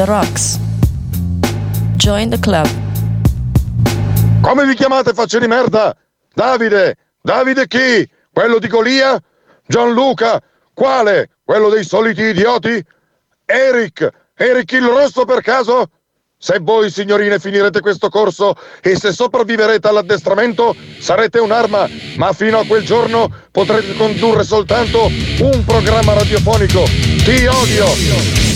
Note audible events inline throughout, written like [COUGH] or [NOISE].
the rocks. Join the club. Come vi chiamate, facce di merda? Davide? Davide chi? Quello di Golia? Gianluca? Quale? Quello dei soliti idioti? Eric? Eric il rosso per caso? Se voi, signorine, finirete questo corso e se sopravviverete all'addestramento, sarete un'arma, ma fino a quel giorno potrete condurre soltanto un programma radiofonico. Ti odio!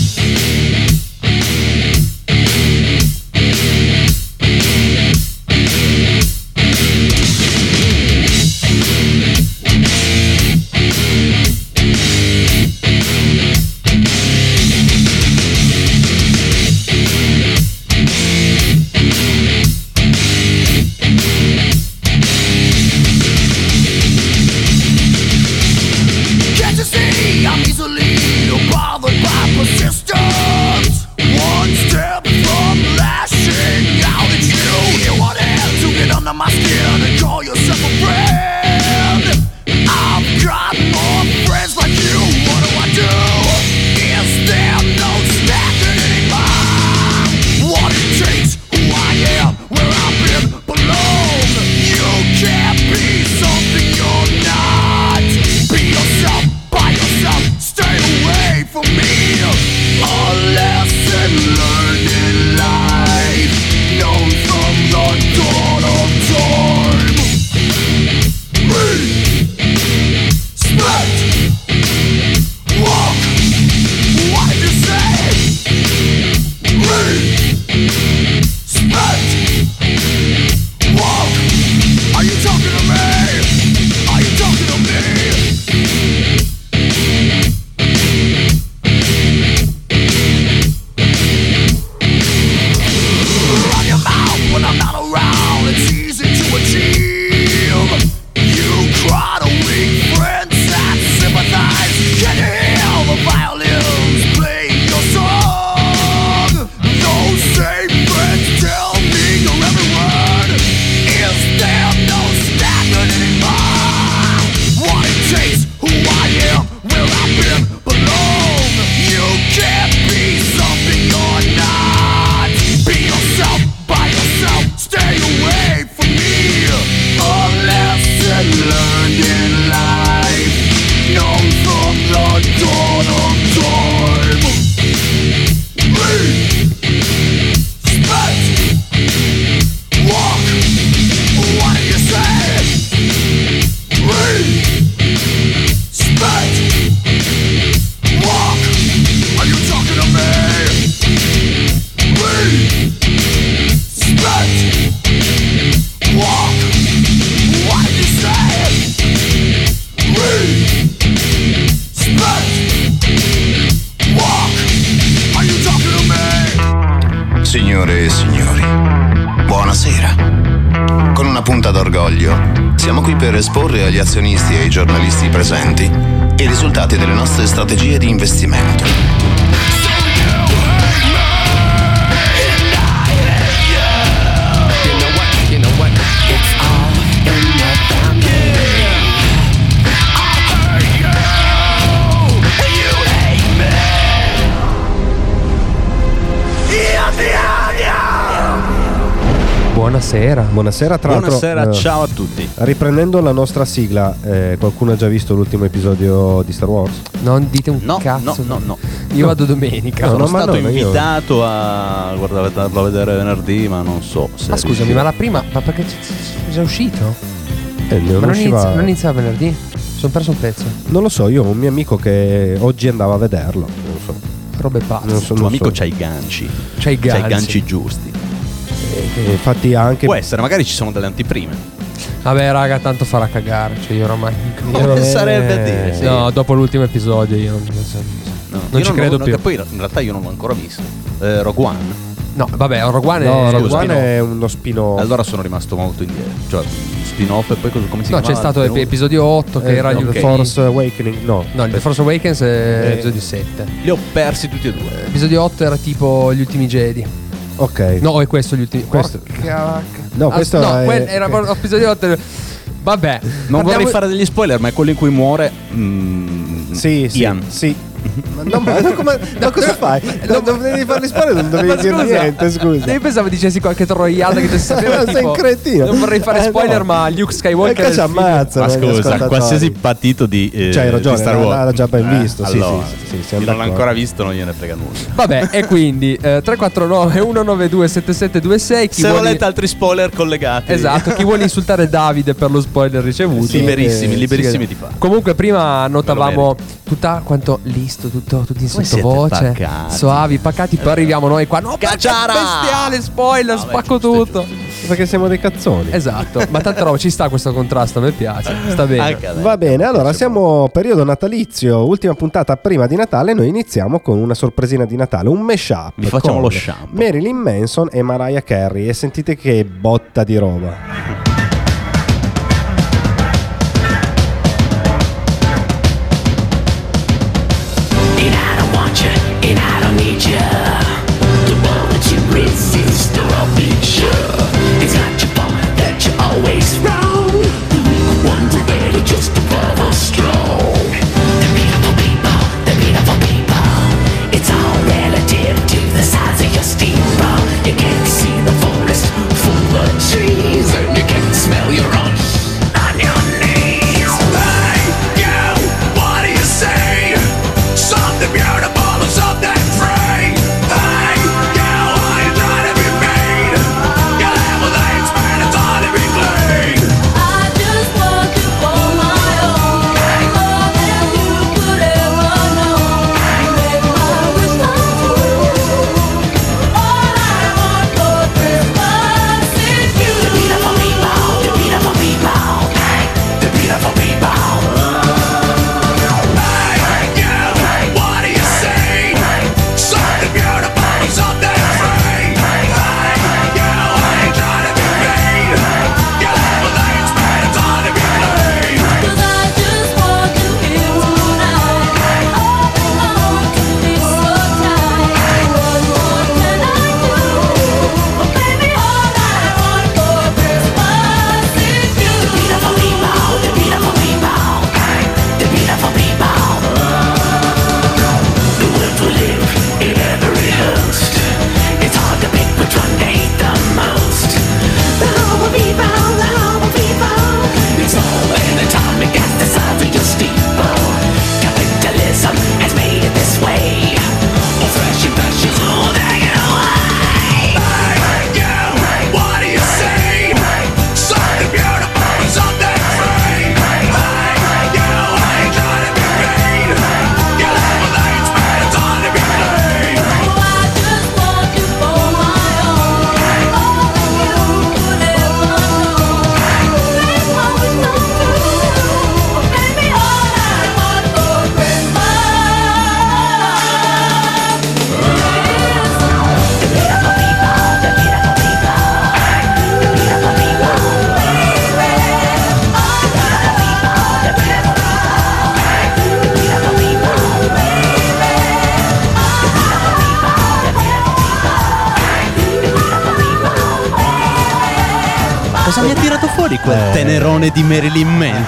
Strategie Buonasera. Buonasera, tra l'altro. Buonasera, eh, ciao a tutti. Riprendendo la nostra sigla, eh, qualcuno ha già visto l'ultimo episodio di Star Wars? Non dite un No, cazzo. no, no, no. Io vado domenica. No, Sono no, stato no, io- invitato a guardarlo a vedere venerdì, ma non so se. Ma scusami, riuscirò. ma la prima. Ma perché c- c- è già uscito? Eh, non, Ma non, usciva- inizia, non inizia venerdì? Sono perso un pezzo. non lo so, io ho un mio amico che oggi andava a vederlo. Non so. Robe pazze. Non so, Il tuo non amico so. c'ha i ganci. C'hai i C'ha i ganci. ganci giusti. Infatti anche Può essere, magari ci sono delle antiprime. Vabbè, raga, tanto farà cagare. Cioè, io oramai. Come [LAUGHS] sarebbe a dire? sì. No, dopo l'ultimo episodio io non, No, non io ci credo non- più. che Poi in realtà io non l'ho ancora visto. Eh, Rogue One. No, vabbè, Rogue One No, è. Rogue One no. è uno spin-off. Allora sono rimasto molto indietro. Cioè, spin-off e poi come si No, chiama? c'è stato ep- episodio 8 che Eh, era no, ultimi- Force Awakening, no. No, il The Force Awakens è Eh. episodio 7. Li ho persi tutti e due. Episodio 8 era tipo gli ultimi Jedi. Ok. No, è questo gli ultimi. Questo-. No, Ah, questo no, è- quel- era proprio episodio 8. Vabbè, Non parliamo- vorrei fare degli spoiler, ma è quello in cui muore. mm, Sì, sì, Ian. sì. Ma, no, ma, come- ma cosa fai? [LAUGHS] Non dovevi farli spoiler, non dovevi Ma dire scusa, niente, scusa. Io pensavo dicessi qualche troiata che tu [LAUGHS] sapeva Ma sei tipo, un cretino. Non vorrei fare Eh, spoiler, no. ma Luke Skywalker che è ci ammazza. Ma scusa, qualsiasi partito di, eh, Cioè, hai ragione, di Star Wars. l'ha già ben visto, sì, allora, sì, sì, sì, chi non l'ha ancora visto non gliene frega nulla. Vabbè, e quindi eh, 349 192 7726 chi Se vuole volete altri spoiler collegati. Esatto, chi vuole insultare Davide per lo spoiler ricevuto. Liberissimi, eh, liberissimi di fare. Comunque prima notavamo tutta quanto listo, tutto, tutti in sottovoce, soavi, pacati, poi arriviamo noi qua. No, Cacciara! bestiale, spoiler, No, spacco giusto, tutto. giusto. Perché siamo dei cazzoni. Esatto, ma tanta roba, ci sta questo contrasto, a me piace. Sta bene. Va bene, allora siamo periodo natalizio, ultima puntata prima di Natale, noi iniziamo con una sorpresina di Natale, un mashup. Vi facciamo lo shampoo. Marilyn Manson e Mariah Carey e sentite che botta di roba.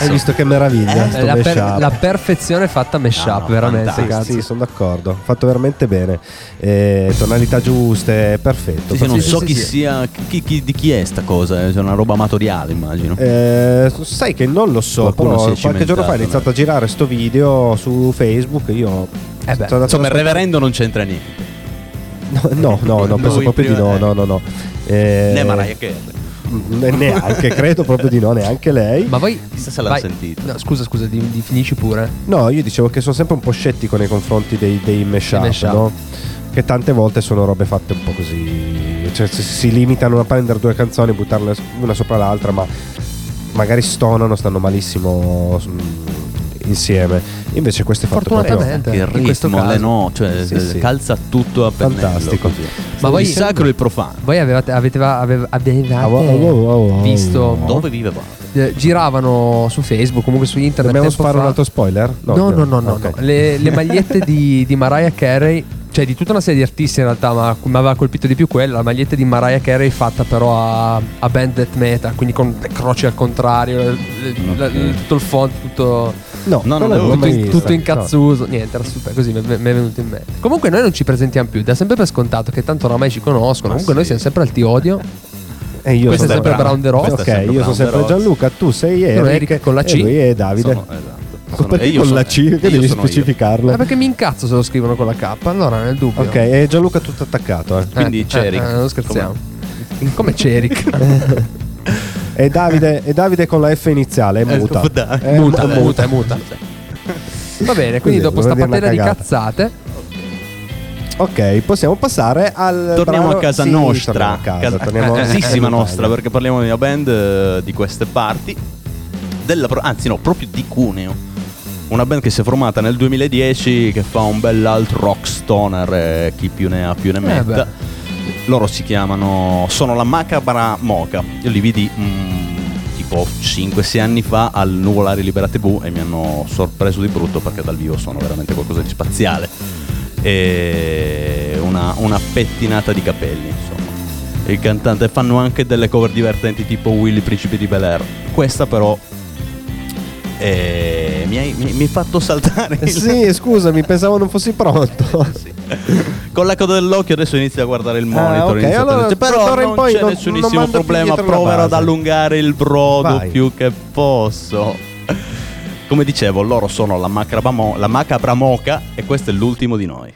Hai visto che meraviglia? Eh, la, per- la perfezione fatta mashup, Ah, no, veramente, fantastico. cazzo. Sì, sono d'accordo. Fatto veramente bene. Eh, tonalità giuste, perfetto. Sì, sì, non so sì, chi sì. sia, chi, chi- di chi è sta cosa, eh, c'è una roba amatoriale immagino. Eh, sai che non lo so, Qualcuno però è qualche giorno fa cimentato, iniziato a girare sto video su Facebook. Io Eh beh, Insomma, il reverendo non c'entra niente. ascoltare- No, no, no, [LAUGHS] penso proprio di no, eh. no, no, no. Eh, Né Mariah Carey. Ne- Neanche, credo proprio di no, neanche lei. Ma voi. Chissà se l'ha vai- sentito. No, scusa, scusa, di, di- finisci pure. No, io dicevo che sono sempre un po' scettico nei confronti dei, dei mashup, mashup. no? Che tante volte sono robe fatte un po' così. Cioè, si, si limitano a prendere due canzoni, buttarle una sopra l'altra, ma magari stonano, stanno malissimo mm, insieme. Invece questo è fatto. Fortunatamente. Il ritmo, le no, cioè Sì, sì. calza tutto a pennello. Fantastico. così. Ma voi- il sacro e il profano. Voi avevate, avete, aveva- avevate wow, wow. visto. Dove viveva? eh, giravano su Facebook, comunque su internet. Dobbiamo fare fa. un altro spoiler? No, no, no, no, Ok. no. Le, le [LAUGHS] magliette di, di Mariah Carey cioè di tutta una serie di artisti in realtà, ma mi aveva colpito di più quella, la maglietta di Mariah Carey fatta però a, a band death metal, quindi con le croci al contrario, il- il- tutto il font, tutto, No, No, non non l'avevo l'avevo tutto, in, vista. tutto incazzuso. Niente, era super così, mi mi è venuto in mente. Comunque noi non ci presentiamo più, dà sempre per scontato che tanto oramai ci conoscono. Comunque noi siamo sempre al ti odio. No. E io Questo è sono sempre Brown. Brown the Rock. Ok, sempre io sono sempre. Gianluca, tu sei Eric, Eric con la C. e lui è Davide. Sono, esatto. Perché io con sono- la C? Che devi specificarlo? Ma perché mi incazzo se lo scrivono con la K? Allora nel dubbio. Ok, e Gianluca tutto attaccato. eh. Quindi Ceric. Eh, non scherziamo. Come Ceric? [LAUGHS] E Davide, e Davide con la F iniziale, è Eh, muta. muta. È muta, mu- muta, è muta. Va bene, quindi Così, dopo sta patera di cazzate, Ok, possiamo passare al Torniamo brano- a casa sì, nostra, torniamo a casa, torniamo- casissima eh, nostra, perché parliamo di una band eh, di queste parti, della pro- anzi no, proprio di Cuneo. Una band che si è formata nel 2010 che fa un bel alt rock stoner, eh, chi più ne ha più ne metta. Loro si chiamano, sono la Macabra Moca. Io li vidi mm, tipo 5-6 anni fa al Nuvolari Libera TV e mi hanno sorpreso di brutto perché dal vivo sono veramente qualcosa di spaziale. E una, una pettinata di capelli, insomma. Il cantante fanno anche delle cover divertenti tipo Willy Principe di Bel Air. Questa però eh, mi, hai, mi- mi hai fatto saltare il- Sì, scusami, pensavo non fossi pronto. Sì. Con la coda dell'occhio adesso inizio a guardare il monitor. Ah, ok, inizio a allora, però non poi c'è non- nessunissimo non problema. Proverò ad allungare il brodo Vai. più che posso. Come dicevo, loro sono la macabra, mo- la macabra moca e questo è l'ultimo di noi.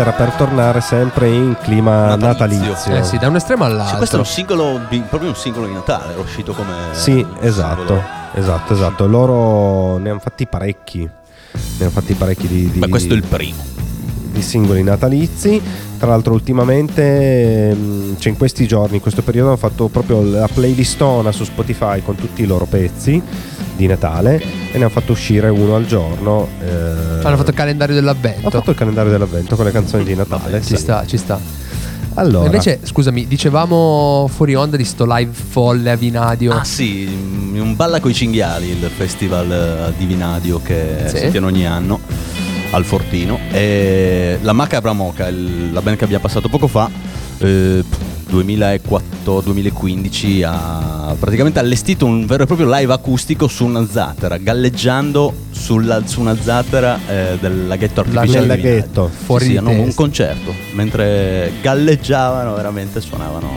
Era per tornare sempre in clima Natalizio. natalizio. Eh sì, da un estremo Sì, all'altro. questo è un singolo, di- proprio un singolo di Natale, era uscito come... Sì, esatto, singolo. esatto, esatto. Loro ne hanno fatti parecchi. Ne hanno fatti parecchi di, di- Beh, questo è il primo. di singoli natalizi. Tra l'altro, ultimamente, mh, cioè in questi giorni, in questo periodo, hanno fatto proprio la playlistona su Spotify con tutti i loro pezzi di Natale e ne hanno fatto uscire uno al giorno. eh, Hanno fatto il calendario dell'avvento. Ho fatto il calendario dell'avvento con le canzoni di Natale. Ci sì. sta, ci sta. Allora, Invece, scusami, dicevamo fuori onda di sto live folle a Vinadio. Ah sì, un Balla coi cinghiali, il festival eh, di Vinadio che Sì. si tiene ogni anno al Fortino. E la Macabra Moca, la band che abbiamo passato poco fa, eh, 2004-2015, ha praticamente allestito un vero e proprio live acustico su una zattera, galleggiando sulla- su una zattera eh, del laghetto artificiale. Vinadio. laghetto. Fuori sì, di hanno un concerto, mentre galleggiavano veramente suonavano,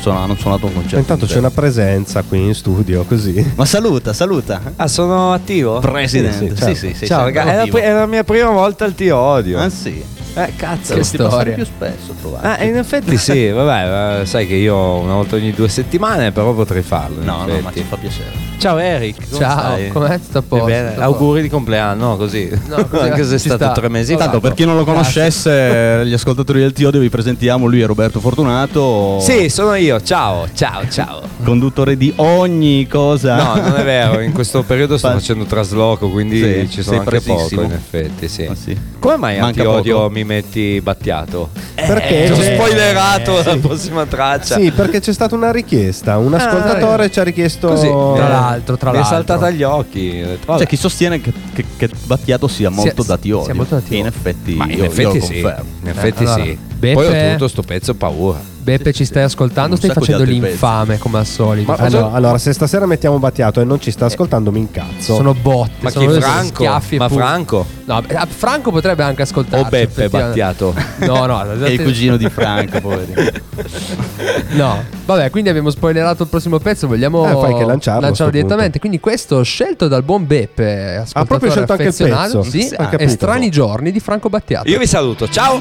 suonavano, hanno suonato un concerto. intanto c'è una presenza qui in studio, così. Ma saluta, saluta. Ah, sono attivo? Presidente, Sì, sì, sì, sì, ciao. sì, Ciao, ragazzi. La, è la mia prima volta al Ti Odio. Ah sì. Eh, cazzo. Che storia. più spesso trovare. Ah, in effetti sì, [LAUGHS] vabbè, eh, sai che io una volta ogni due settimane, però potrei farlo. no, no, ma ci fa piacere. Ciao Eric, come Ciao, stai? com'è? Tutto a Stai posto, bene? Auguri di compleanno, così. No, [LAUGHS] così, Anche se è stato sta. tre mesi Esatto. fa. Tanto per chi non lo conoscesse, gli ascoltatori del Tiodio vi presentiamo, lui è Roberto Fortunato. Sì, sono io. Ciao, ciao, ciao. Conduttore di ogni cosa. No, non è vero, in questo [LAUGHS] periodo sto Fa- facendo trasloco, quindi Sì, ci sono anche poco in effetti, sì. Ah, sì. Come mai Manca Ti Odio poco. mi metti battiato? Perché Ti ho c'è- spoilerato la prossima traccia. Sì, perché c'è stata una richiesta. Un ascoltatore ci ha richiesto. Così, Tra eh, l'altro, tra mi è l'altro. saltata agli occhi. Detto, vabbè. C'è chi sostiene che, che, che Battiato sia molto Sia- da Tiodio. sia molto da Tiodio. E in effetti, Ma in io, io effetti lo sì. confermo. In effetti allora, sì. Beppe- Poi ho tutto sto pezzo ho paura. Beppe, ci stai ascoltando? Stai facendo l'infame come al solito. Ma allora, allora, se stasera mettiamo Battiato e non ci sta ascoltando, mi incazzo. sono botte. Ma sono chi Franco? Ma pu- Franco? No, ah, Franco potrebbe anche ascoltarci. O Beppe. Battiato? [LAUGHS] No, no. È il cugino di Franco, poverino. [LAUGHS] No, vabbè, quindi abbiamo spoilerato il prossimo pezzo. Vogliamo Eh, fai che lanciarlo sto direttamente. Quindi, questo scelto dal buon Beppe. Ha proprio scelto anche il pezzo. Sì, Sì, e strani giorni di Franco Battiato. Io vi saluto, ciao!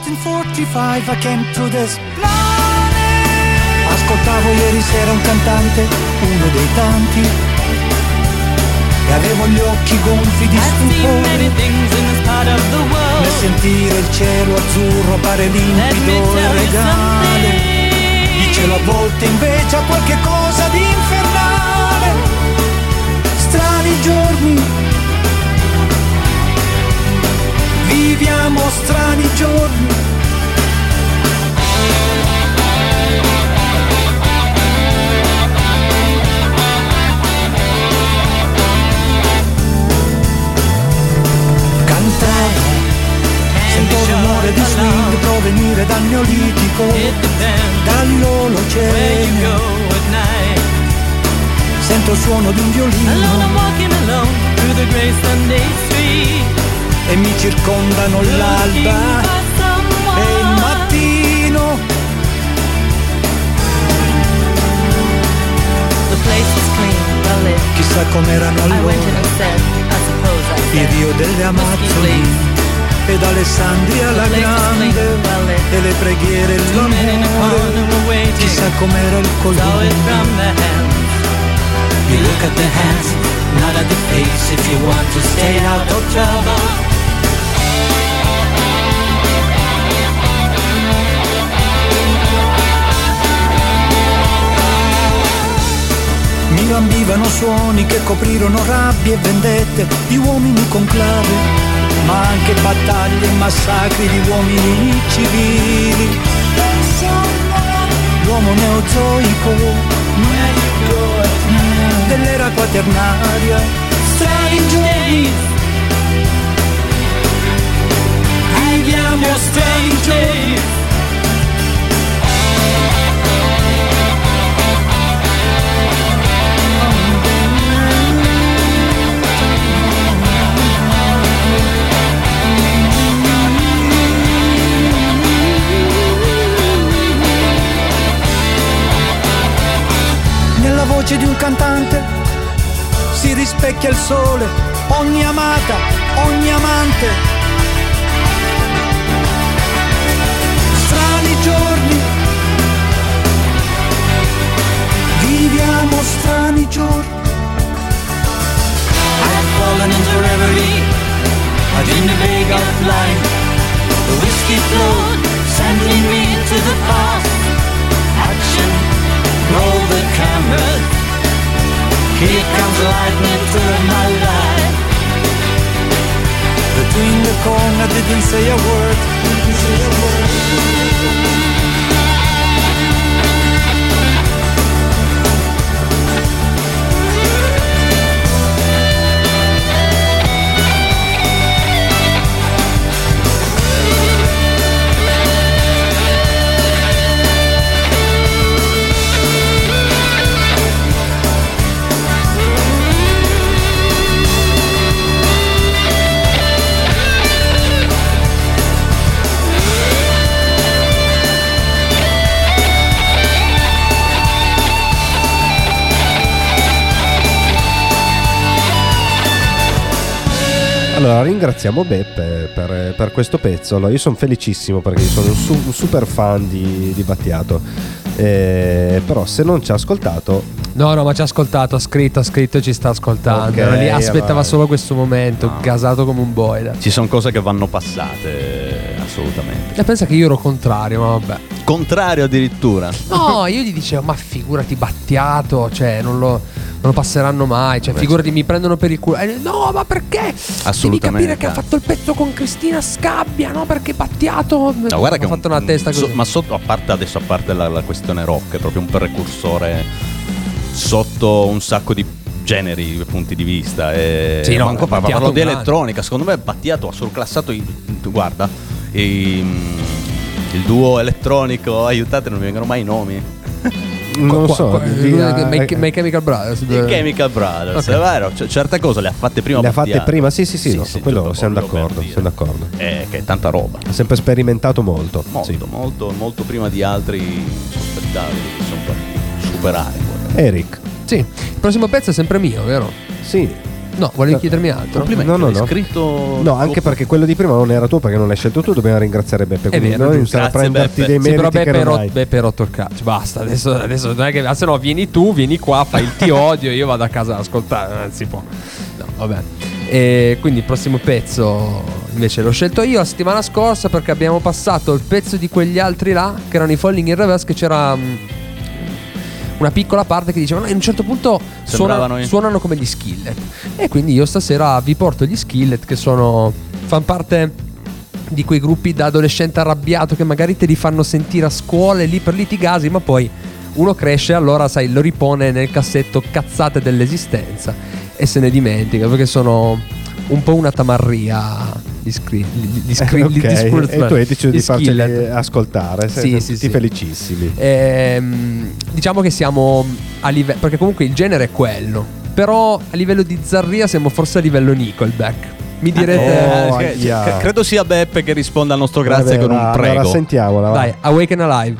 1945 I came to this planet Ascoltavo ieri sera un cantante, uno dei tanti. E avevo gli occhi gonfi di stupore. Nel sentire il cielo azzurro pare limpido e regale. Il cielo a volte invece ha qualche cosa di infernale. Strani giorni. Viviamo strani giorni Cantavo Sento rumore di swing provenire dal neolitico. Dall'olocene. Sento il suono di un violino. E mi circondano l'alba e il mattino. Chissà com'erano allora il rio delle Amazzoni ed Alessandria la grande e le preghiere e l'amore. chissà com'era il colore You look at the hands, not at the face. If you want to stay out of trouble Mi lambivano suoni che coprirono rabbie e vendette di uomini con clave, ma anche battaglie e massacri di uomini civili. L'uomo neozoico dell'era quaternaria, strani giorni. Viviamo strani giorni. la voce di un cantante si rispecchia il sole, ogni amata, ogni amante. Strani giorni, viviamo strani giorni. I've fallen into reverie, I've been the big of life. The whiskey flowed, sending me to the past. Action, roll the camera. Here comes lightning to my life. Between the corner, didn't say a word. Didn't say a word. Allora, ringraziamo Beppe per, per questo pezzo. Allora, io sono felicissimo perché io sono un, su- un super fan di, di Battiato. Eh, però se non ci ha ascoltato, No, no, ma ci ha ascoltato, ha scritto, ha scritto e ci sta ascoltando. Ok, Era lì, aspettava avanti. solo questo momento, gasato come un boida. Ci sono cose che vanno passate, assolutamente. E pensa che io ero contrario, ma vabbè. Contrario addirittura. No, io gli dicevo, ma figurati Battiato, cioè non lo, non lo passeranno mai, cioè figurati mi prendono per il culo. Eh, no, ma perché? Devi capire che ha fatto il pezzo con Cristina Scabbia, no? Perché Battiato No, guarda che ha fatto una testa so- così. ma sotto, a parte adesso, a parte la, la questione rock, è proprio un precursore sotto un sacco di generi punti di vista. E Sì, no, manco par- Battiato parlo di un elettronica. Secondo me Battiato ha surclassato i- guarda, i- il duo elettronico, aiutate, non mi vengono mai i nomi. [LAUGHS] non lo Qua- so. qua- di- eh, My, My Chemical Brothers. I Chemical Brothers, Ok. è vero, c- certe cose le ha fatte prima le ha fatte prima? Sì, sì, sì, no, sì, quello giusto, siamo d'accordo. Siamo d'accordo. Eh, che è tanta roba. Ha sempre sperimentato molto. Molto, sì. molto, molto prima di altri sospettati che sono per superare. Eric, Sì, il prossimo pezzo è sempre mio, vero? sì. No, volevi chiedermi altro? Complimenti, No, no, hai no. scritto No, anche perché quello di prima non era tuo perché non l'hai scelto tu, dobbiamo ringraziare Beppe. Quindi vero, noi giusto. iniziamo a Grazie, prenderti Beppe. dei Sì, meriti però che Beppe, non rot- hai. Beppe rotto il cazzo. Basta, adesso, adesso non è che se no vieni tu, vieni qua, fai il [LAUGHS] ti odio, io vado a casa ad ascoltare, non si può. No, vabbè. E quindi il prossimo pezzo invece l'ho scelto io la settimana scorsa perché abbiamo passato il pezzo di quegli altri là, che erano i Falling in Reverse, che c'era mm, una piccola parte che diceva no, a un certo punto suona- suonano come gli skillet. E quindi io stasera vi porto gli skillet che sono fanno parte di quei gruppi da adolescente arrabbiato che magari te li fanno sentire a scuola e lì per litigasi, ma poi uno cresce e allora sai lo ripone nel cassetto cazzate dell'esistenza e se ne dimentica perché sono un po' una tamarria di scri- di, di scri- [LAUGHS] Ok, di- di Spurs- e tu hai deciso di farceli ascoltare. Sì, sì, tutti sì. felicissimi. Ehm, diciamo che siamo a livello. Perché comunque il genere è quello. Però a livello di zarria siamo forse a livello Nickelback. Mi direte. Oh, Eh, che- credo sia Beppe che risponda al nostro grazie Vabbè, con un prego. Allora sentiamola. va. Dai, Awaken Alive.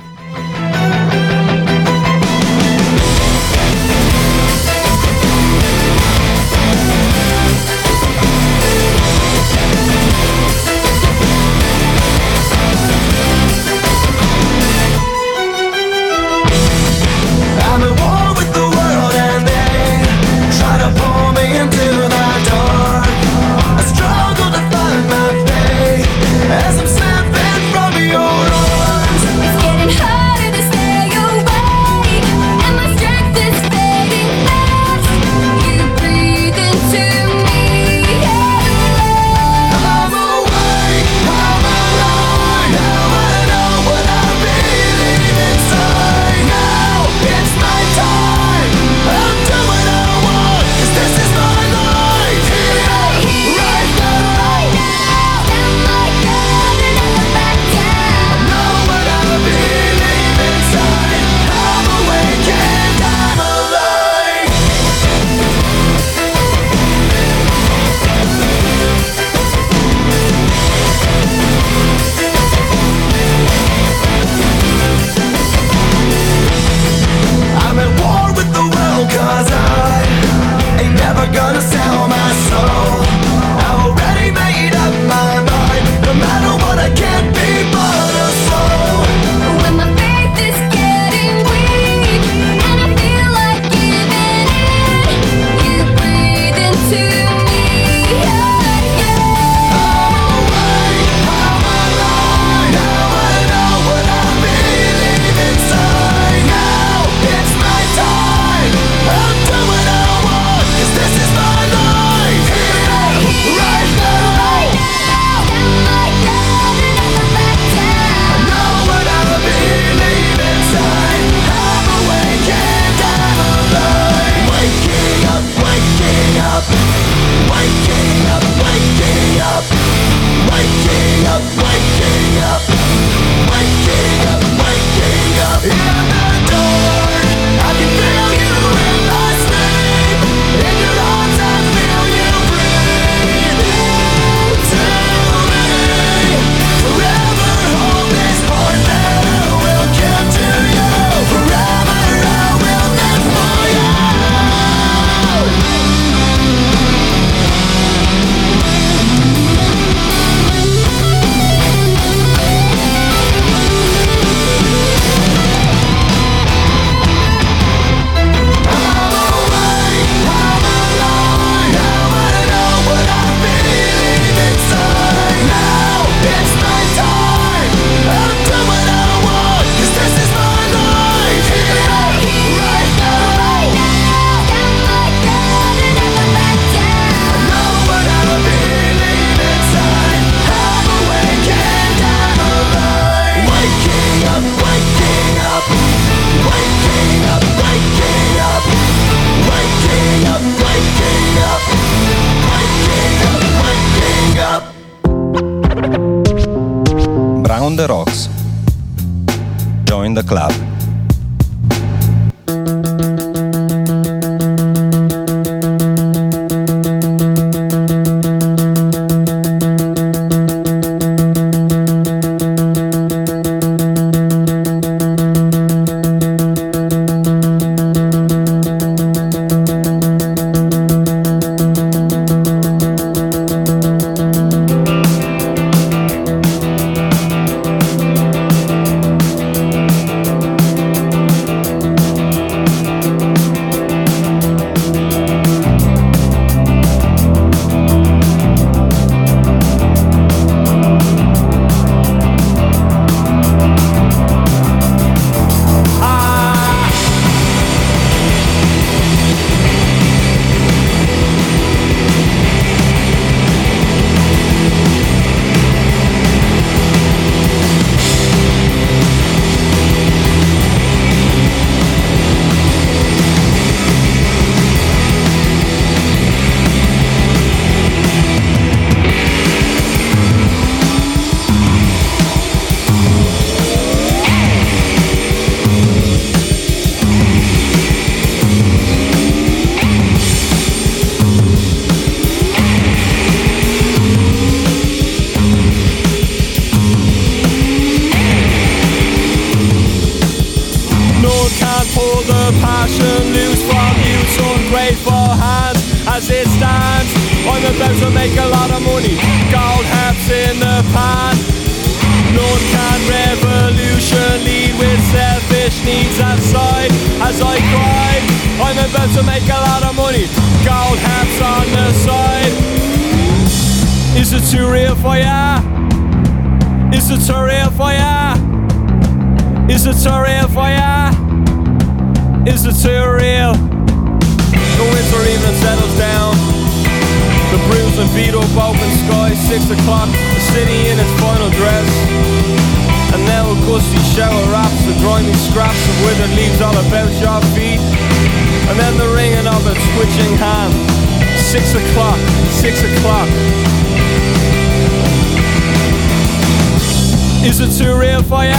Is it too real for ya?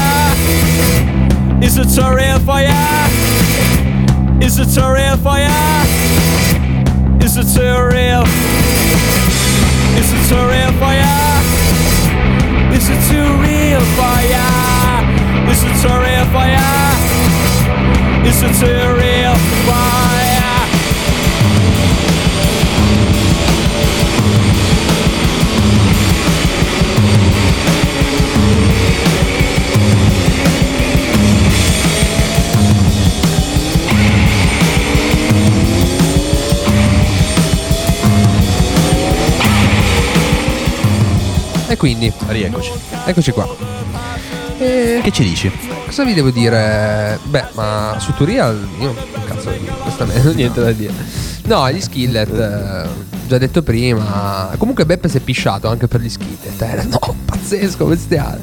Is it too real for ya? Is it too real for ya? Is it too real? Is it too real for ya? Is it too real for ya? Is it too real for ya? Is it too real quindi, Rieccoci. eccoci qua. E Che ci dici? cosa vi devo dire? Beh, ma su Turial io cazzo onestamente non ho niente da dire. No, gli skillet, eh, già detto prima. Comunque Beppe si è pisciato anche per gli skillet. eh. No, pazzesco, bestiale.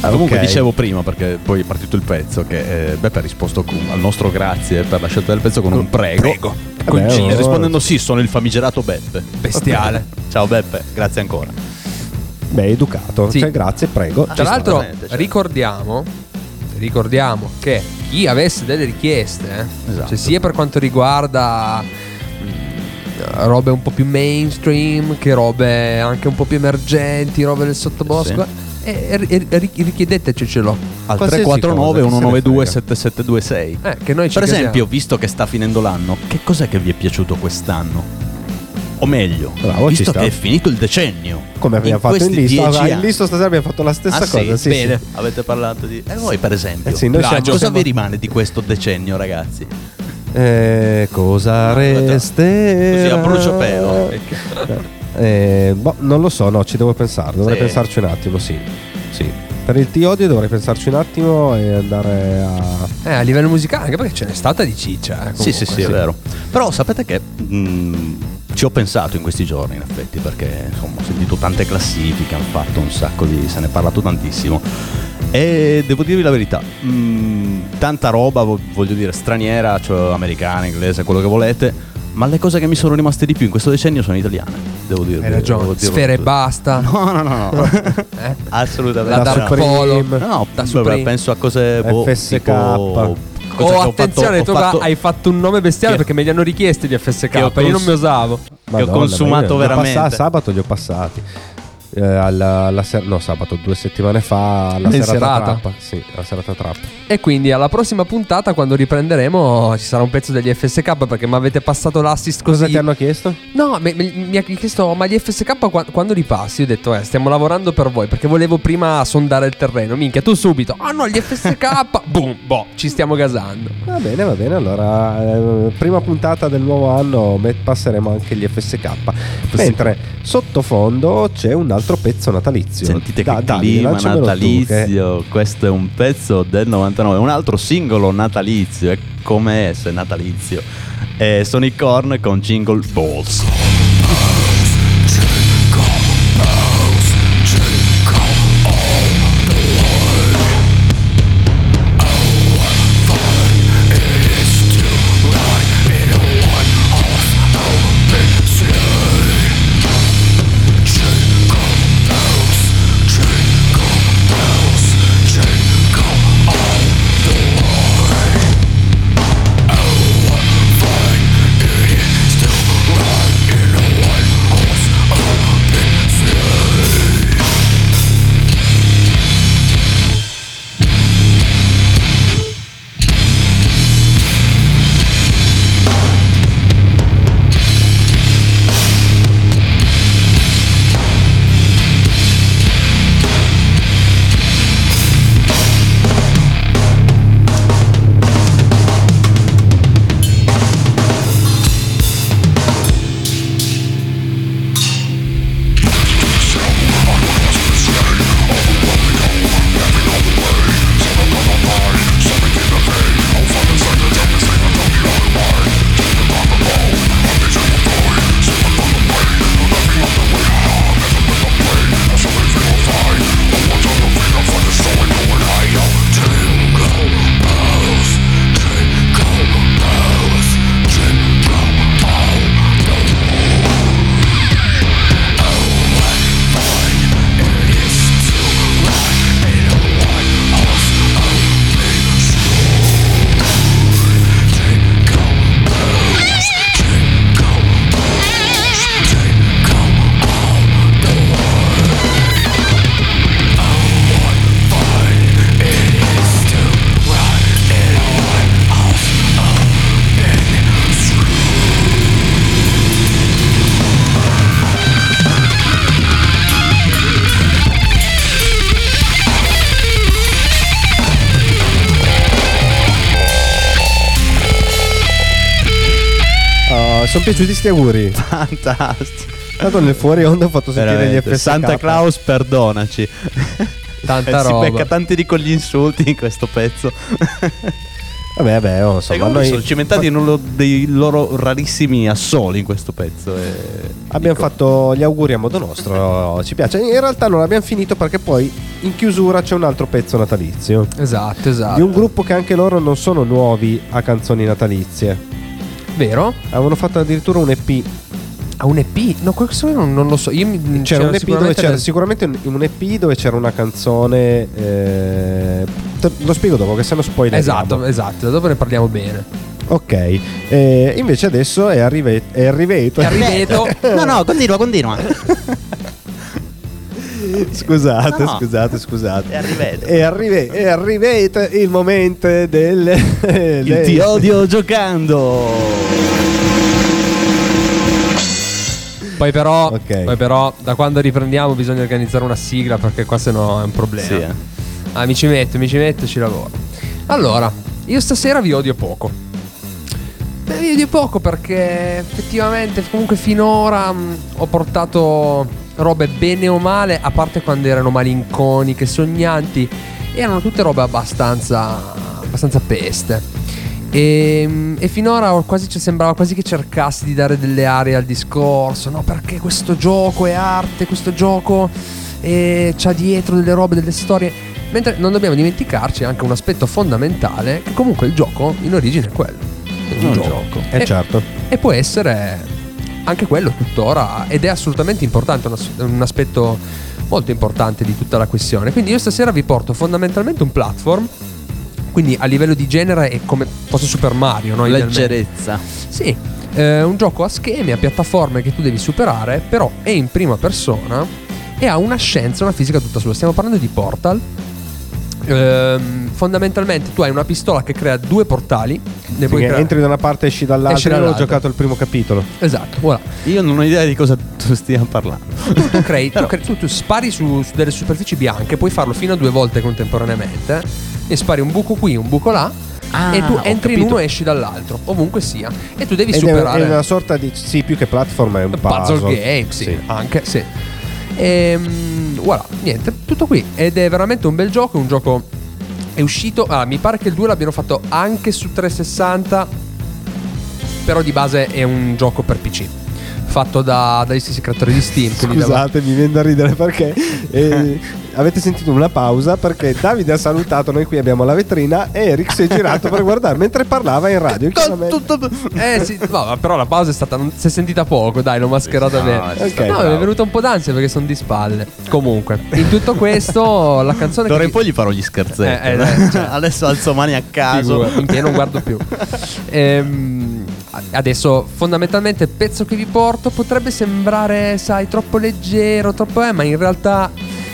Comunque ok. dicevo prima, perché poi è partito il pezzo, che eh, Beppe ha risposto con- al nostro grazie per la scelta del pezzo con un prego. Con Vabbè, G, oh. rispondendo sì, sono il famigerato Beppe. Bestiale. Ciao Beppe, grazie ancora. Beh, educato. Sì. Cioè, grazie, prego. Tra l'altro, cioè. ricordiamo, ricordiamo che chi avesse delle richieste, eh, Esatto. cioè sia per quanto riguarda robe un po' più mainstream, che robe anche un po' più emergenti, robe del sottobosco, eh, eh, eh, ri- richiedetecelo. Al Qualsiasi 349 cosa, chi se ne 192 frega. 7726. Eh, che noi ci Per esempio, casiamo. visto che sta finendo l'anno, che cos'è che vi è piaciuto quest'anno? O meglio, Bravo, ci visto che è finito il decennio. Come abbiamo fatto in questi lista. dieci Ah, in lista stasera abbiamo fatto la stessa Ah, sì? cosa. Sì, Bene. sì. Avete parlato di. E voi, per esempio, Eh sì, noi siamo- cosa siamo- vi rimane di questo decennio, ragazzi? Eh, cosa Aspetta. resterà? Così a bruciopelo. Eh, boh, non lo so, no, ci devo pensare. Dovrei Sì. pensarci un attimo, sì. Sì. Per il T-Odio dovrei pensarci un attimo e andare a. Eh, a livello musicale, anche perché ce n'è stata di ciccia. eh, Sì, sì, comunque. sì, è vero. Però sapete che mh, ci ho pensato in questi giorni, in effetti, perché insomma ho sentito tante classifiche, hanno fatto un sacco di. se ne è parlato tantissimo. E devo dirvi la verità, mh, tanta roba, vo- voglio dire, straniera, cioè americana, inglese, quello che volete. Ma le cose che mi sono rimaste di più in questo decennio sono italiane, devo dire. Hai ragione. Sfera e basta. [LAUGHS] No, no, no, no. [LAUGHS] Eh? Assolutamente. La no. Dark Polo. No, no, Da Supreme. penso a cose boh, FSK. tipo- Oh, attenzione, fatto- tu fatto- hai fatto un nome bestiale che- perché me li hanno richiesti gli FSK. Io non mi osavo. Che ho consumato veramente. passati- sabato li ho passati. Eh, alla, alla ser- no, sabato, due settimane fa, alla In serata, serata? trappa. Sì, la serata trappa. E quindi alla prossima puntata, quando riprenderemo, ci sarà un pezzo degli FSK perché mi avete passato l'assist così. Cosa ti hanno chiesto? No, mi, mi- mi ha chiesto, ma gli FSK qua- quando li passi? Io ho detto, eh, stiamo lavorando per voi perché volevo prima sondare il terreno. Minchia, tu subito. Ah no, gli FSK. [LAUGHS] Boom, boh, ci stiamo gasando. Va bene, va bene. Allora, eh, prima puntata del nuovo anno passeremo anche gli FSK. Mentre sottofondo c'è un altro pezzo natalizio. Sentite Da- che Davide, clima tu, che- natalizio. Questo è un pezzo del 99, un altro singolo natalizio. E come è se è natalizio? È Sonic Corn con Jingle Balls. Sono piaciuti sti auguri. Fantastico. Tanto nel fuori onda ho fatto sentire gli Veramente. FSK. Santa Claus, perdonaci. Tanta si roba. becca tanti di quegli insulti in questo pezzo. Vabbè, vabbè, oh, E insomma, noi sono cimentati in uno dei loro rarissimi assoli in questo pezzo. e- abbiamo dico, fatto gli auguri a modo nostro, ci piace. In realtà non l'abbiamo finito perché poi in chiusura c'è un altro pezzo natalizio. Esatto, esatto. Di un gruppo che anche loro non sono nuovi a canzoni natalizie. Vero? Avevano fatto addirittura un EP. Ha un EP? No, questo non, non lo so. Io mi, C'era un EP dove sicuramente c'era del- sicuramente un, un EP dove c'era una canzone. eh, lo spiego dopo, che se no spoiler. Esatto, esatto. Dopo ne parliamo bene. Ok, eh, invece adesso è, arrive- è arrivato. Arriveto. [LAUGHS] No, no, continua, continua. [LAUGHS] scusate, No. scusate, scusate. È, arrive- è arrivato il momento del. Il del- ti odio giocando. Poi però, Ok. poi però, da quando riprendiamo bisogna organizzare una sigla perché qua se no è un problema. Sì, eh. Ah, mi ci metto, mi ci metto e ci lavoro. Allora, io stasera vi odio poco. Beh, vi odio poco perché effettivamente comunque finora mh, ho portato robe bene o male, a parte quando erano malinconiche, sognanti, erano tutte robe abbastanza, abbastanza peste. E, e finora quasi, ci sembrava quasi che cercassi di dare delle aree al discorso, no? Perché questo gioco è arte, questo gioco eh, c'ha dietro delle robe, delle storie. Mentre non dobbiamo dimenticarci anche un aspetto fondamentale, che comunque il gioco in origine è quello. È un gioco. Eh E- certo. e può essere anche quello tuttora ed è assolutamente importante, un, as- un aspetto molto importante di tutta la questione. Quindi io stasera vi porto fondamentalmente un platform, quindi a livello di genere è come fosse Super Mario, no? Leggerezza. Sì, eh, un gioco a schemi, a piattaforme che tu devi superare, però è in prima persona e ha una scienza, una fisica tutta sua. Stiamo parlando di Portal. Ehm, fondamentalmente tu hai una pistola che crea due portali. Ne puoi Perché creare- entri da una parte e esci dall'altra. Esci Io ho dall'altra. giocato il primo capitolo. Esatto, voilà. Io non ho idea di cosa tu stia parlando. tu, tu crei, tu, crei- tu- tu spari su, su delle superfici bianche, puoi farlo fino a due volte contemporaneamente. E spari un buco qui, un buco là. Ah, e tu entri in uno e esci dall'altro, ovunque sia. E tu devi Ed è, superare. è una sorta di. Sì, più che platform è un puzzle. puzzle game, sì, anche sì. Ehm, voilà, niente, tutto qui. Ed è veramente un bel gioco. Un gioco è uscito. Ah, mi pare che il 2 l'abbiano fatto anche su 360. Però di base è un gioco per PC. Fatto da- dagli stessi creatori di Steam. Scusate, mi viene da ridere perché [LAUGHS] eh, avete sentito una pausa perché Davide ha salutato, noi qui abbiamo la vetrina e Eric si è girato per guardare mentre parlava in radio. Eh sì, no, però la pausa è stata. Non, si è sentita poco, dai, l'ho mascherata No, bene. ci Ok, no, mi è bravo. venuto un po' d'ansia perché sono di spalle. Comunque, in tutto questo, la canzone. D'ora che in poi gli farò gli scherzetti. Eh, eh, cioè- Adesso alzo mani a caso. Figura, non guardo più. [LAUGHS] Ehm, adesso, fondamentalmente, il pezzo che vi porto potrebbe sembrare, sai, troppo leggero, troppo. Eh, ma in realtà,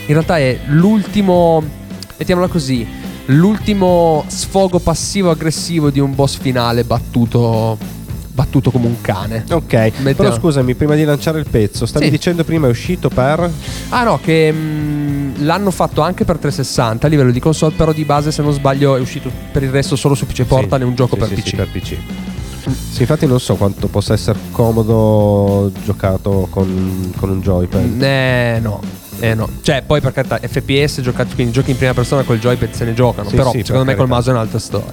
in realtà è l'ultimo. Mettiamola così. L'ultimo sfogo passivo-aggressivo di un boss finale battuto. Battuto come un cane. Ok, Mettiamo- però scusami, prima di lanciare il pezzo, stavi Sì. dicendo prima è uscito per... Ah no, che mm, l'hanno fatto anche per 360 a livello di console, però di base se non sbaglio è uscito per il resto solo su PC Portal, Sì, è un gioco sì, per PC. per PC. Sì, infatti non so quanto possa essere comodo giocato con, con un joypad. Eh no. Eh no. Cioè, poi per carità, FPS giocati, quindi giochi in prima persona col joypad se ne giocano. Sì, però sì, secondo me per col carità. mouse è un'altra storia.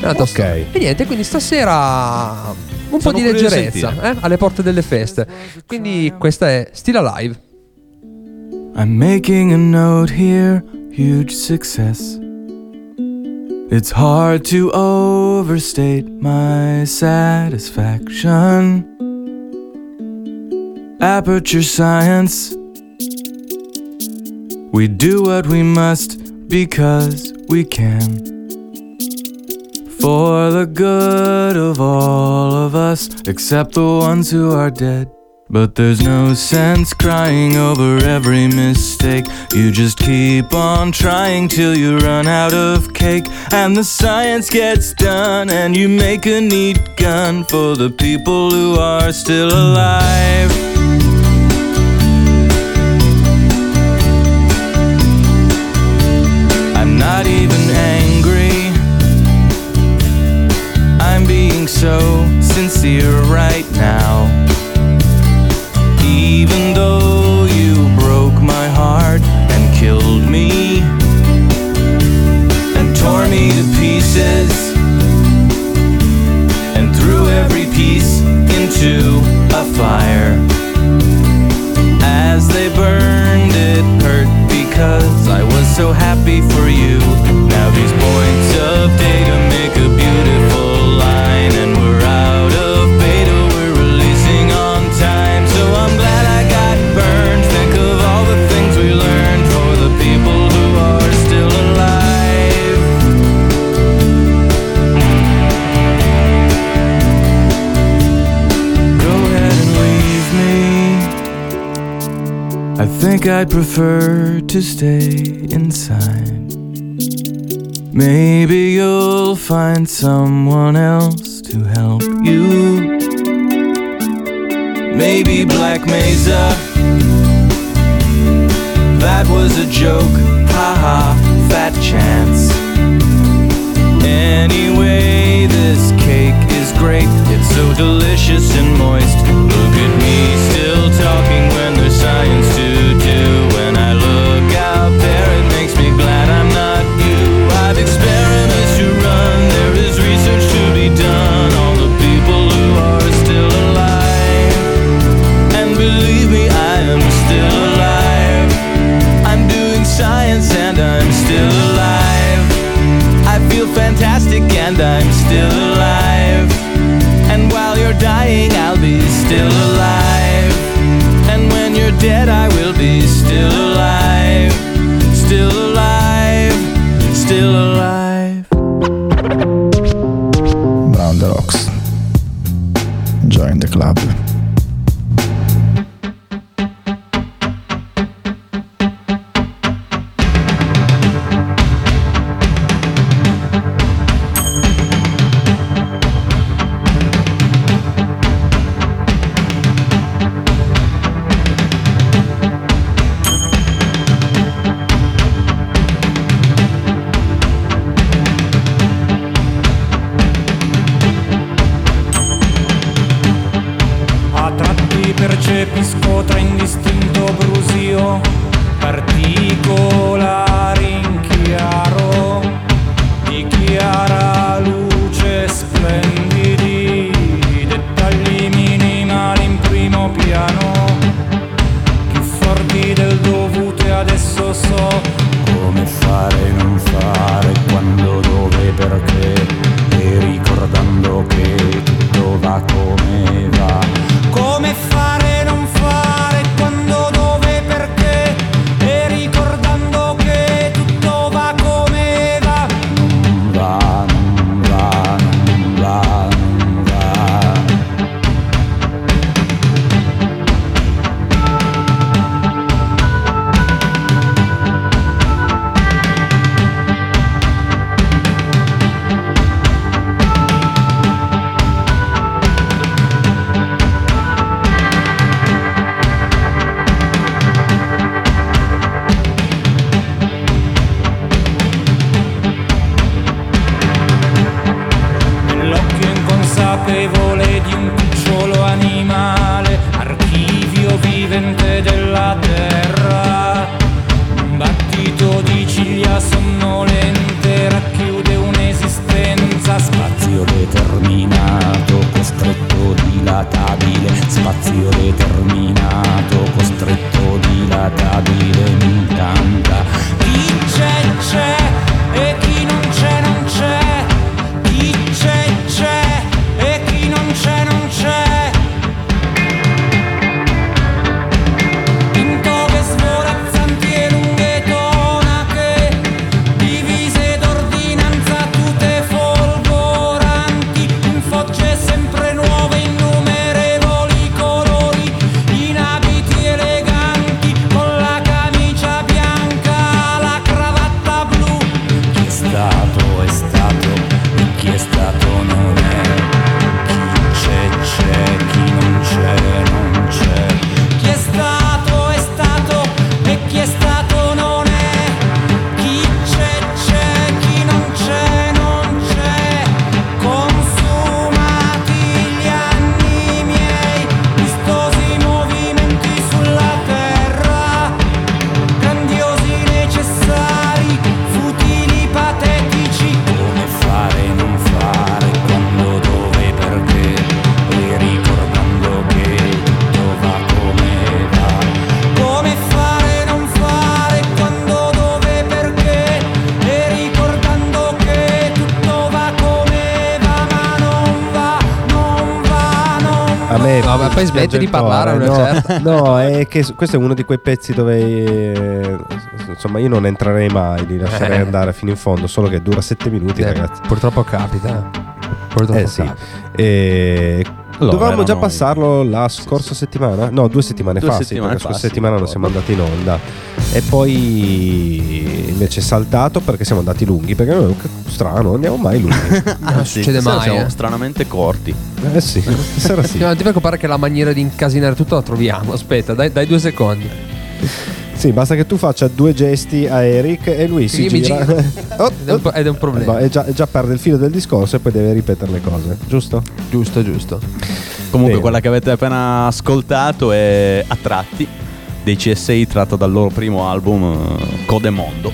È un'altra Ok. storia. E niente, quindi stasera un Sono po' di leggerezza eh, alle porte delle feste. Quindi questa è Still Alive. I'm making a note here, huge success. It's hard to overstate my satisfaction. Aperture science. We do what we must because we can. For the good of all of us, except the ones who are dead. But there's no sense crying over every mistake. You just keep on trying till you run out of cake. And the science gets done, and you make a neat gun for the people who are still alive. I'm not even angry. I'm being so sincere right now even though you broke my heart and killed me and tore me to pieces and threw every piece into a fire. As they burned, it hurt because I was so happy for you. Now these points of data. think I'd prefer to stay inside. Maybe you'll find someone else to help you. Maybe Black Mesa. That was a joke, haha, fat chance. Anyway, this cake is great, it's so delicious and moist. Look at me still talking when there's science to still alive. And while you're dying, I'll be still alive. poi smette di parlare a una no, certa. [LAUGHS] No, è che questo è uno di quei pezzi dove eh, insomma io non entrerei mai, li lascerei eh. andare fino in fondo, solo che dura 7 minuti, eh, ragazzi. Purtroppo capita. Eh. Purtroppo eh, sì. capita. E allora, Dovevamo già noi. passarlo la scorsa settimana? No, due settimane due fa, settimane sì, perché la scorsa settimana non siamo andati in onda. E poi invece è saltato perché siamo andati lunghi. Perché noi, strano, non andiamo mai lunghi. [LAUGHS] Non succede stasera mai. Siamo eh. stranamente corti. eh sì, stasera sì. No, [LAUGHS] non ti preoccupare che la maniera di incasinare tutto la troviamo. Aspetta, dai, dai due secondi. Sì, basta che tu faccia due gesti a Eric e lui si Io mi gira. giro. [LAUGHS] Oh, Ed è un, è un problema. Ma è già, è già perde il filo del discorso e poi deve ripetere le cose, giusto? Giusto, giusto. Comunque, Bene. quella che avete appena ascoltato è A tratti dei CSI tratta dal loro primo album eh, Codemondo.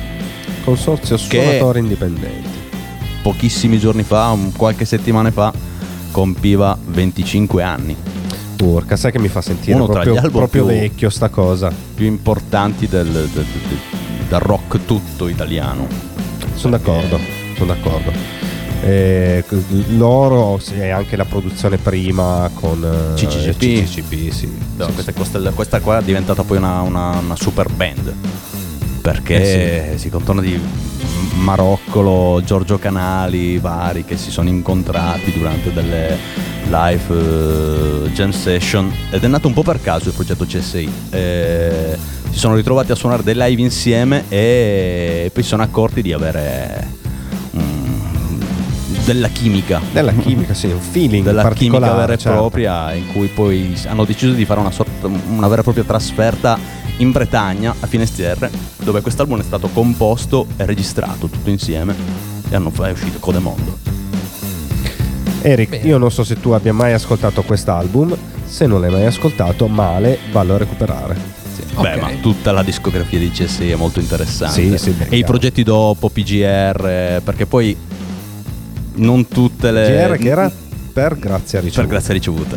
Consorzio Che- suonatori indipendenti. Pochissimi giorni fa, qualche settimana fa, compiva 25 anni. Porca, sai che mi fa sentire Uno proprio, proprio più- vecchio sta cosa. Più importanti del, del- del- del rock tutto italiano. Sono d'accordo, sono d'accordo. Eh, loro sì, e anche la produzione prima con eh, CCCP. CCCP, sì. No, Sì, questa, questa- questa qua è diventata poi una, una- una super band perché si contorna di Maroccolo, Giorgio Canali, vari che si sono incontrati durante delle live eh, jam session ed è nato un po' per caso il progetto CSI. Eh, si sono ritrovati a suonare dei live insieme e poi si sono accorti di avere della chimica Della chimica, sì, un feeling della chimica vera e certo. propria in cui poi hanno deciso di fare una, sorta, una vera e propria trasferta in Bretagna a Finestiere dove quest'album è stato composto e registrato tutto insieme e hanno, è uscito Codemondo Eric, Bene. io non so se tu abbia mai ascoltato quest'album, se non l'hai mai ascoltato, male, vallo a recuperare. Beh, ma tutta la discografia di CSI è molto interessante. Sì, sì, e i progetti dopo, PGR, eh, perché poi non tutte le... GR che era per grazia Per ricevuta. grazia ricevuta.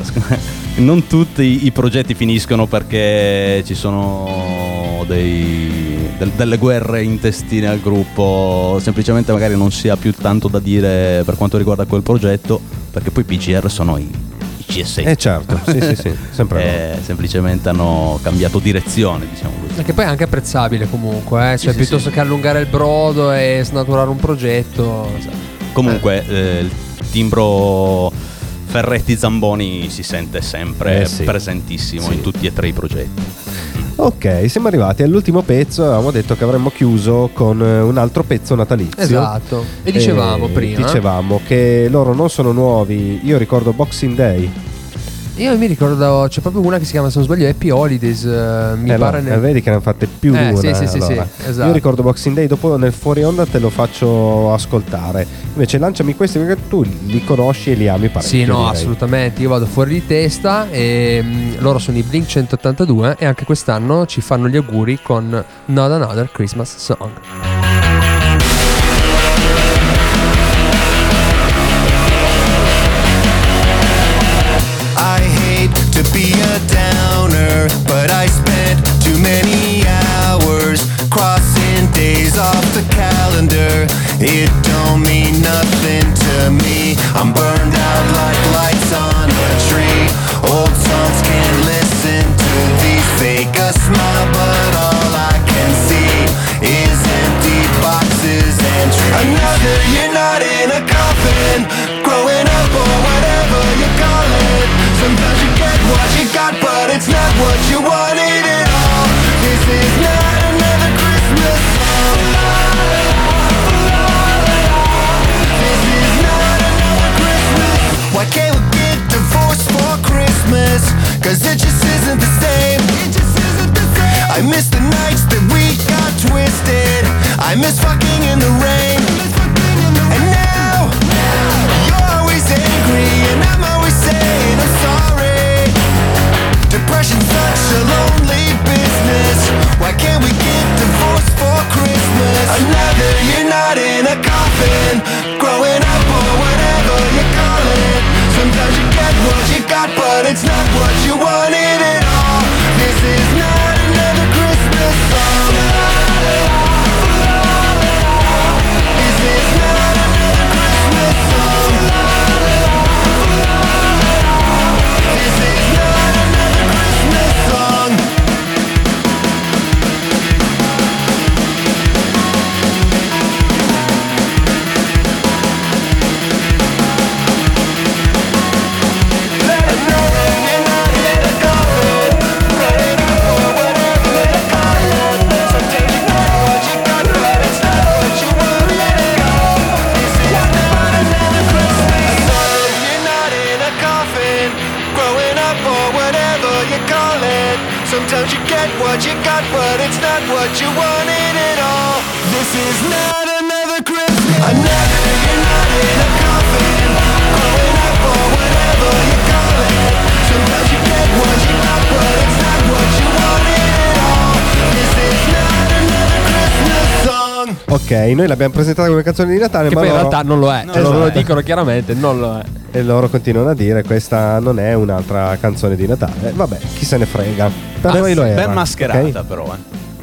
non tutti i progetti finiscono perché ci sono dei- del- delle guerre intestine al gruppo, semplicemente magari non si ha più tanto da dire per quanto riguarda quel progetto, perché poi i PGR sono i, i CSI. Eh certo, sì, sì, sì, [LAUGHS] sempre Eh, semplicemente hanno cambiato direzione, diciamo così. Che poi è anche apprezzabile comunque, eh? Cioè sì, piuttosto sì. che allungare il brodo e snaturare un progetto. Comunque eh, il timbro Ferretti Zamboni si sente sempre Eh, sì. presentissimo Sì. in tutti e tre i progetti. Ok, siamo arrivati all'ultimo pezzo. Avevamo detto che avremmo chiuso con eh, un altro pezzo natalizio. Esatto. E dicevamo Eh, prima. Dicevamo che loro non sono nuovi. Io ricordo Boxing Day. Io mi ricordo, c'è proprio una che si chiama, se non sbaglio, Happy Holidays. eh, mi Eh, pare no, nel- eh, vedi che ne hanno fatte più di Eh, una. sì, sì, sì, allora. sì, esatto. Io ricordo Boxing Day, dopo nel fuori onda te lo faccio ascoltare. Invece lanciami questi perché tu li conosci e li ami parecchio. Sì, no, direi. assolutamente. Io vado fuori di testa e mm, loro sono i Blink 182 e anche quest'anno ci fanno gli auguri con Not Another Christmas Song. It don't mean nothing to me. I'm burned Sometimes you get what you got, but it's not what you wanted at all. This is not another Christmas. Another you're not in a coffin. Growing up or whatever you call it. Sometimes you get what you got, but it's not what you wanted at all. This is not another Christmas song. Ok, noi l'abbiamo presentata come canzone di Natale, Che ma poi in loro- realtà non lo è. Cioè, Esatto. loro lo dicono chiaramente, non lo è. E loro continuano a dire questa non è un'altra canzone di Natale. Vabbè, chi se ne frega. Per noi lo era. ben mascherata ok? però, eh.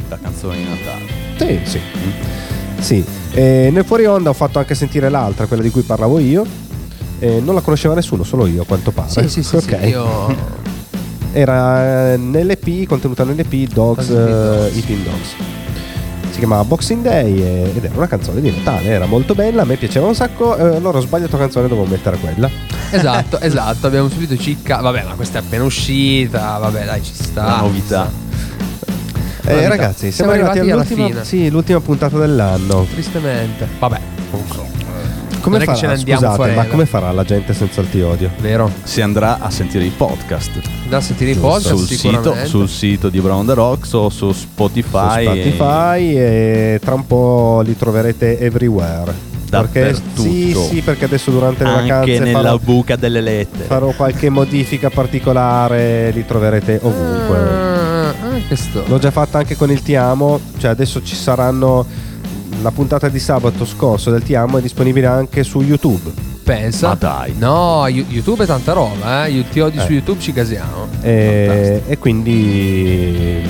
La canzone di Natale. Sì, sì. Sì. E nel fuori onda ho fatto anche sentire l'altra, quella di cui parlavo io. E non la conosceva nessuno, solo io a quanto pare. Sì, sì, sì, Ok. sì, io Era eh, nell'EP, contenuta nell'EP Dogs, eh, Eating Dogs. Si chiamava Boxing Day e- ed era una canzone di Natale, era molto bella, a me piaceva un sacco, eh, allora ho sbagliato canzone, dovevo mettere quella. Esatto, [LAUGHS] esatto, abbiamo subito cicca. Vabbè, ma questa è appena uscita. Vabbè, dai, ci sta. La novità. Eh, Novità. ragazzi, siamo, Siamo arrivati, arrivati alla all'ultima, fine. sì, l'ultima puntata dell'anno. Tristemente. Vabbè. Come Non è che farà, ce ne andiamo scusate, forever. ma come farà la gente senza il ti odio? Vero? Si andrà a sentire i podcast. Da sentire i podcast sul, sito, sul sito di Brown the Rocks o su Spotify. Su Spotify e tra un po' li troverete everywhere. Perché, sì, sì, perché adesso durante le Anche vacanze nella farò, buca delle lettere. farò qualche modifica particolare, li troverete ovunque. Ah, ah, sto. L'ho già fatta anche con il Ti Amo, cioè adesso ci saranno la puntata di sabato scorso del Ti Amo è disponibile anche su YouTube. Pensa. Ma dai. No, YouTube è tanta roba, eh. Io ti odio Eh. su YouTube, ci casiamo. E, e quindi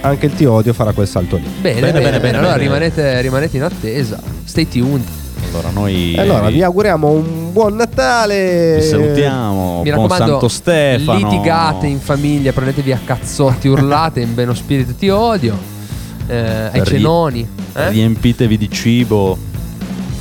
anche il Ti Odio farà quel salto lì. Bene, bene, bene. bene, allora bene. Rimanete, rimanete in attesa. Stay tuned. Allora noi allora vi auguriamo un buon Natale. vi salutiamo. Mi Buon raccomando, Santo Stefano. litigate in famiglia, prendetevi a cazzotti, urlate in beno spirito ti odio. Eh, ai cenoni. Eh? Riempitevi di cibo.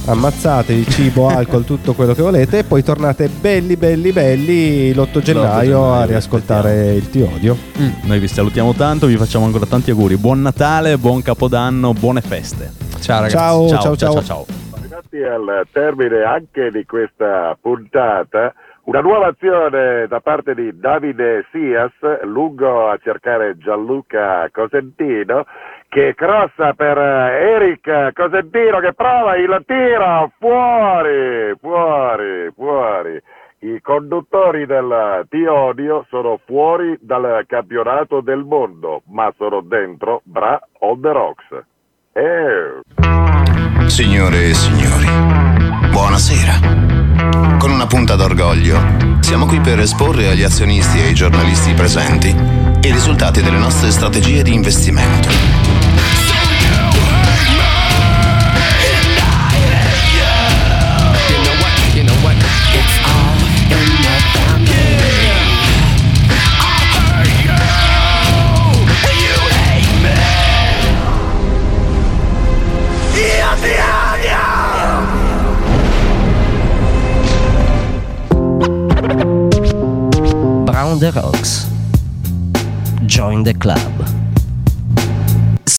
Ammazzatevi cibo, [LAUGHS] alcol, tutto quello che volete e poi tornate belli belli belli l'8 gennaio, gennaio, a riascoltare il Ti Odio. Noi vi salutiamo tanto, vi facciamo ancora tanti auguri. Buon Natale, buon Capodanno, buone feste. Ciao ragazzi. Ciao, ciao, ciao, ciao. ciao. ciao. Arrivati al termine anche di questa puntata, una nuova azione da parte di Davide Sias, lungo a cercare Gianluca Cosentino, che crossa per eh, Eric Cosentino che prova il tiro, fuori, fuori, fuori. I conduttori del Tiodio sono fuori dal campionato del mondo, ma sono dentro Bra on the Rocks. Eh. Signore e signori, buonasera. Con una punta d'orgoglio, siamo qui per esporre agli azionisti e ai giornalisti presenti i risultati delle nostre strategie di investimento. Brown the Rocks. Join the club.